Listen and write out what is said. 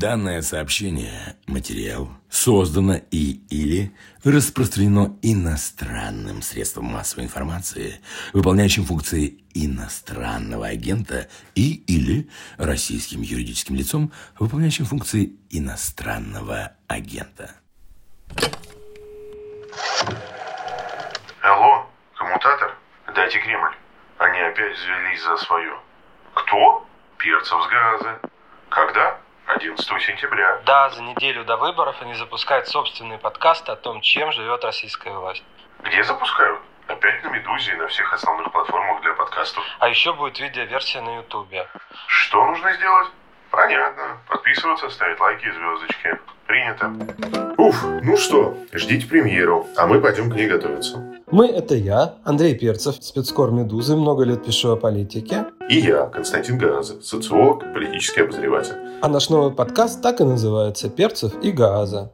Данное сообщение, материал, создано и или распространено иностранным средством массовой информации, выполняющим функции иностранного агента и или российским юридическим лицом, выполняющим функции иностранного агента. Алло, коммутатор? Дайте Кремль. Они опять взялись за свое. Кто? Перцев с газа. Когда? 11 сентября. Да, за неделю до выборов они запускают собственный подкаст о том, чем живет российская власть. Где запускают? Опять на «Медузе» и на всех основных платформах для подкастов. А еще будет видеоверсия на Ютубе. Что нужно сделать? Понятно. Подписываться, ставить лайки и звездочки. Принято. Уф, ну что, ждите премьеру, а мы пойдем к ней готовиться. Мы — это я, Андрей Перцев, спецкор «Медузы», много лет пишу о политике. И я, Константин Гааза, социолог политический обозреватель. А наш новый подкаст так и называется «Перцев и Гааза».